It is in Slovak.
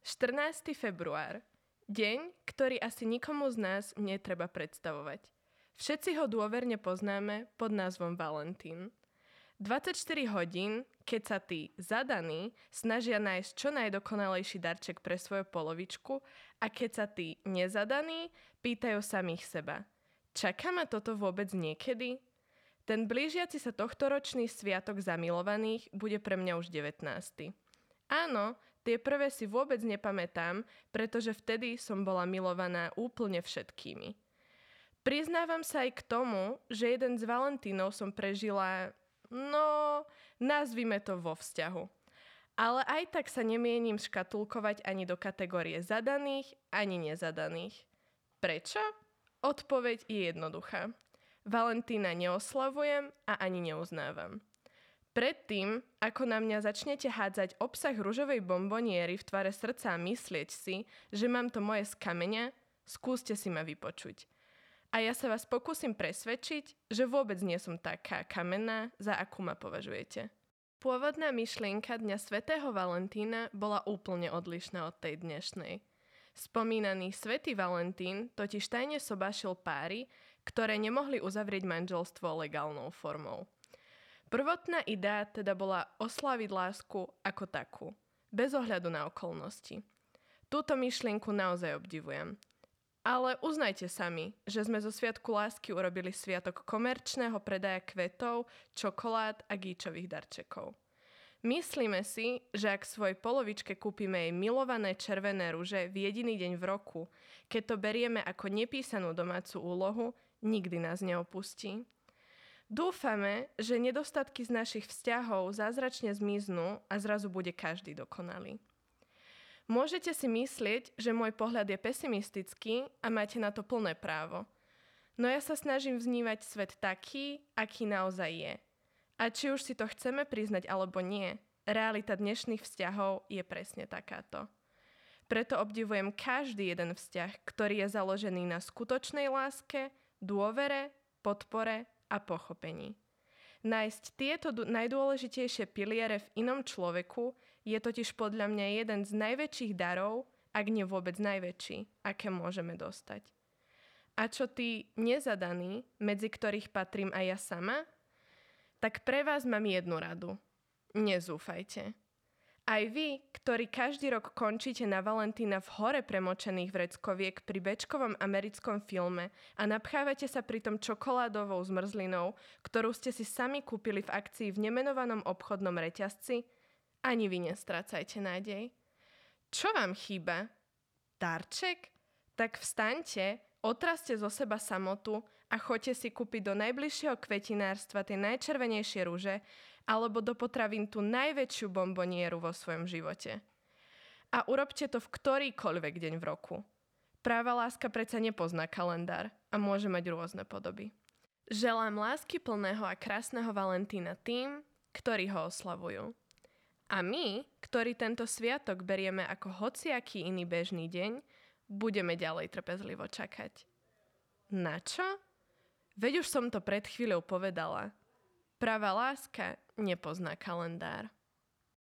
14. február. Deň, ktorý asi nikomu z nás netreba predstavovať. Všetci ho dôverne poznáme pod názvom Valentín. 24 hodín, keď sa tí zadaní snažia nájsť čo najdokonalejší darček pre svoju polovičku a keď sa tí nezadaní pýtajú samých seba. Čaká ma toto vôbec niekedy? Ten blížiaci sa tohtoročný sviatok zamilovaných bude pre mňa už 19. Áno, tie prvé si vôbec nepamätám, pretože vtedy som bola milovaná úplne všetkými. Priznávam sa aj k tomu, že jeden z Valentínov som prežila No, nazvime to vo vzťahu. Ale aj tak sa nemienim škatulkovať ani do kategórie zadaných, ani nezadaných. Prečo? Odpoveď je jednoduchá. Valentína neoslavujem a ani neuznávam. Predtým, ako na mňa začnete hádzať obsah ružovej bomboniery v tvare srdca a myslieť si, že mám to moje z kameňa, skúste si ma vypočuť. A ja sa vás pokúsim presvedčiť, že vôbec nie som taká kamenná, za akú ma považujete. Pôvodná myšlienka Dňa svätého Valentína bola úplne odlišná od tej dnešnej. Spomínaný svätý Valentín totiž tajne sobášil páry, ktoré nemohli uzavrieť manželstvo legálnou formou. Prvotná idea teda bola oslaviť lásku ako takú, bez ohľadu na okolnosti. Túto myšlienku naozaj obdivujem. Ale uznajte sami, že sme zo Sviatku lásky urobili sviatok komerčného predaja kvetov, čokolád a gíčových darčekov. Myslíme si, že ak svoj polovičke kúpime jej milované červené rúže v jediný deň v roku, keď to berieme ako nepísanú domácu úlohu, nikdy nás neopustí. Dúfame, že nedostatky z našich vzťahov zázračne zmiznú a zrazu bude každý dokonalý. Môžete si myslieť, že môj pohľad je pesimistický a máte na to plné právo. No ja sa snažím vznívať svet taký, aký naozaj je. A či už si to chceme priznať alebo nie, realita dnešných vzťahov je presne takáto. Preto obdivujem každý jeden vzťah, ktorý je založený na skutočnej láske, dôvere, podpore a pochopení. Nájsť tieto najdôležitejšie piliere v inom človeku je totiž podľa mňa jeden z najväčších darov, ak nie vôbec najväčší, aké môžeme dostať. A čo tí nezadaní, medzi ktorých patrím aj ja sama, tak pre vás mám jednu radu. Nezúfajte. Aj vy, ktorí každý rok končíte na Valentína v hore premočených vreckoviek pri bečkovom americkom filme a napchávate sa pritom čokoládovou zmrzlinou, ktorú ste si sami kúpili v akcii v nemenovanom obchodnom reťazci, ani vy nestrácajte nádej. Čo vám chýba? Darček? Tak vstaňte Otraste zo seba samotu a choďte si kúpiť do najbližšieho kvetinárstva tie najčervenejšie rúže alebo do potravín tú najväčšiu bombonieru vo svojom živote. A urobte to v ktorýkoľvek deň v roku. Práva láska predsa nepozná kalendár a môže mať rôzne podoby. Želám lásky plného a krásneho Valentína tým, ktorí ho oslavujú. A my, ktorí tento sviatok berieme ako hociaký iný bežný deň, budeme ďalej trpezlivo čakať. Na čo? Veď už som to pred chvíľou povedala. Pravá láska nepozná kalendár.